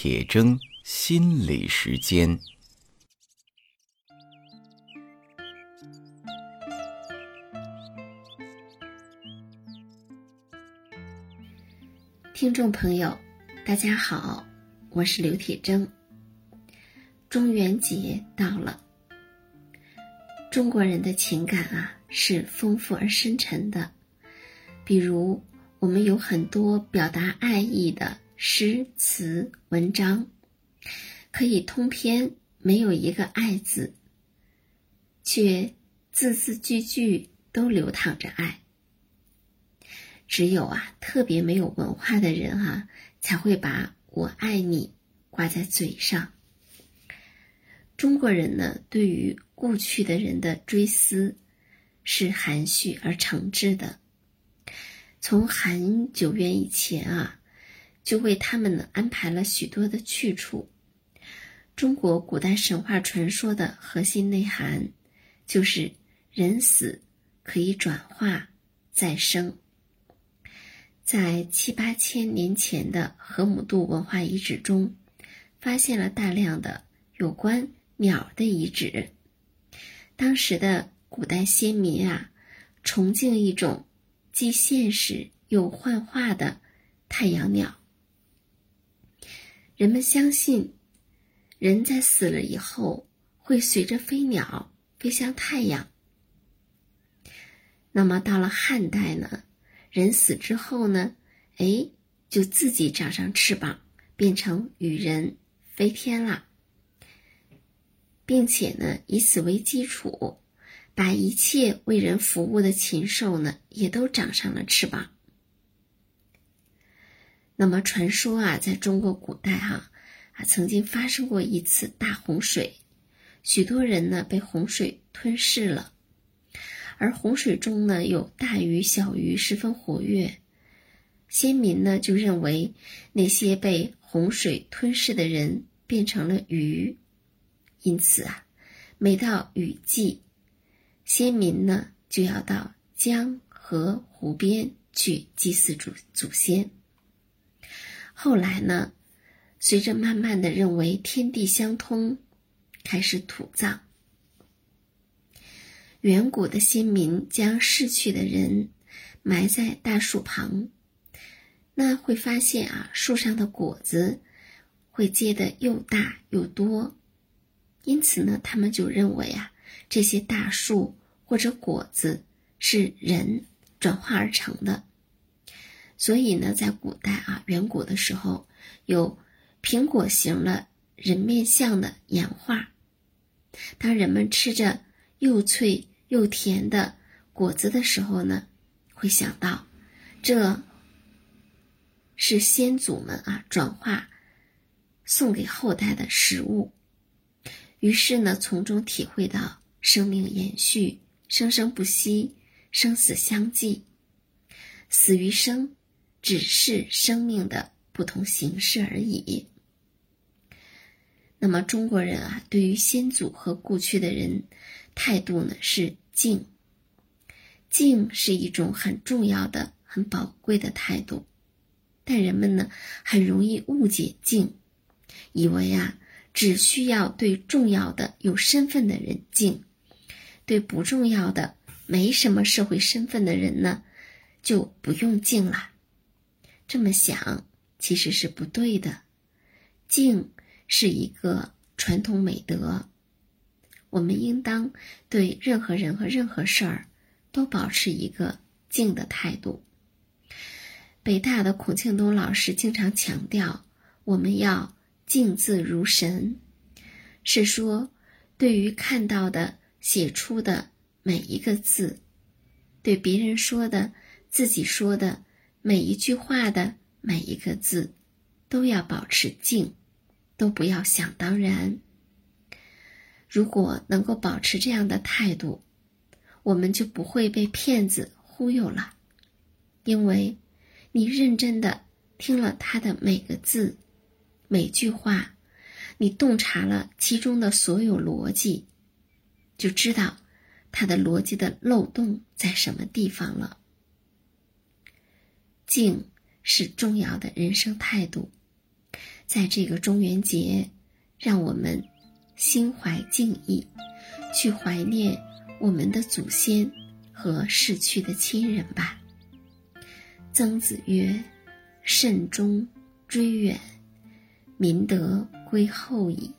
铁铮心理时间。听众朋友，大家好，我是刘铁铮。中元节到了，中国人的情感啊是丰富而深沉的，比如我们有很多表达爱意的诗词文章，可以通篇没有一个爱字，却字字句句都流淌着爱。只有啊特别没有文化的人哈，才会把我爱你挂在嘴上。中国人呢，对于故去的人的追思，是含蓄而诚挚的。从很久远以前啊，就为他们呢安排了许多的去处。中国古代神话传说的核心内涵，就是人死可以转化再生。在七八千年前的河姆渡文化遗址中，发现了大量的有关。鸟的遗址。当时的古代先民啊，崇敬一种既现实又幻化的太阳鸟。人们相信，人在死了以后会随着飞鸟飞向太阳。那么到了汉代呢，人死之后呢，哎，就自己长上翅膀，变成羽人飞天了。并且呢，以此为基础，把一切为人服务的禽兽呢，也都长上了翅膀。那么传说啊，在中国古代哈啊，曾经发生过一次大洪水，许多人呢被洪水吞噬了，而洪水中呢有大鱼小鱼十分活跃，先民呢就认为那些被洪水吞噬的人变成了鱼。因此啊，每到雨季，先民呢就要到江河湖边去祭祀祖祖先。后来呢，随着慢慢的认为天地相通，开始土葬。远古的先民将逝去的人埋在大树旁，那会发现啊，树上的果子会结得又大又多。因此呢，他们就认为啊，这些大树或者果子是人转化而成的。所以呢，在古代啊，远古的时候，有苹果形的人面像的岩画。当人们吃着又脆又甜的果子的时候呢，会想到，这是先祖们啊转化送给后代的食物。于是呢，从中体会到生命延续、生生不息、生死相继，死与生只是生命的不同形式而已。那么中国人啊，对于先祖和故去的人，态度呢是敬。敬是一种很重要的、很宝贵的态度，但人们呢很容易误解敬，以为啊。只需要对重要的有身份的人敬，对不重要的没什么社会身份的人呢，就不用敬了。这么想其实是不对的。敬是一个传统美德，我们应当对任何人和任何事儿都保持一个敬的态度。北大的孔庆东老师经常强调，我们要。敬字如神，是说，对于看到的、写出的每一个字，对别人说的、自己说的每一句话的每一个字，都要保持静，都不要想当然。如果能够保持这样的态度，我们就不会被骗子忽悠了，因为你认真的听了他的每个字。每句话，你洞察了其中的所有逻辑，就知道他的逻辑的漏洞在什么地方了。静是重要的人生态度，在这个中元节，让我们心怀敬意，去怀念我们的祖先和逝去的亲人吧。曾子曰：“慎终追远，民德归后矣。”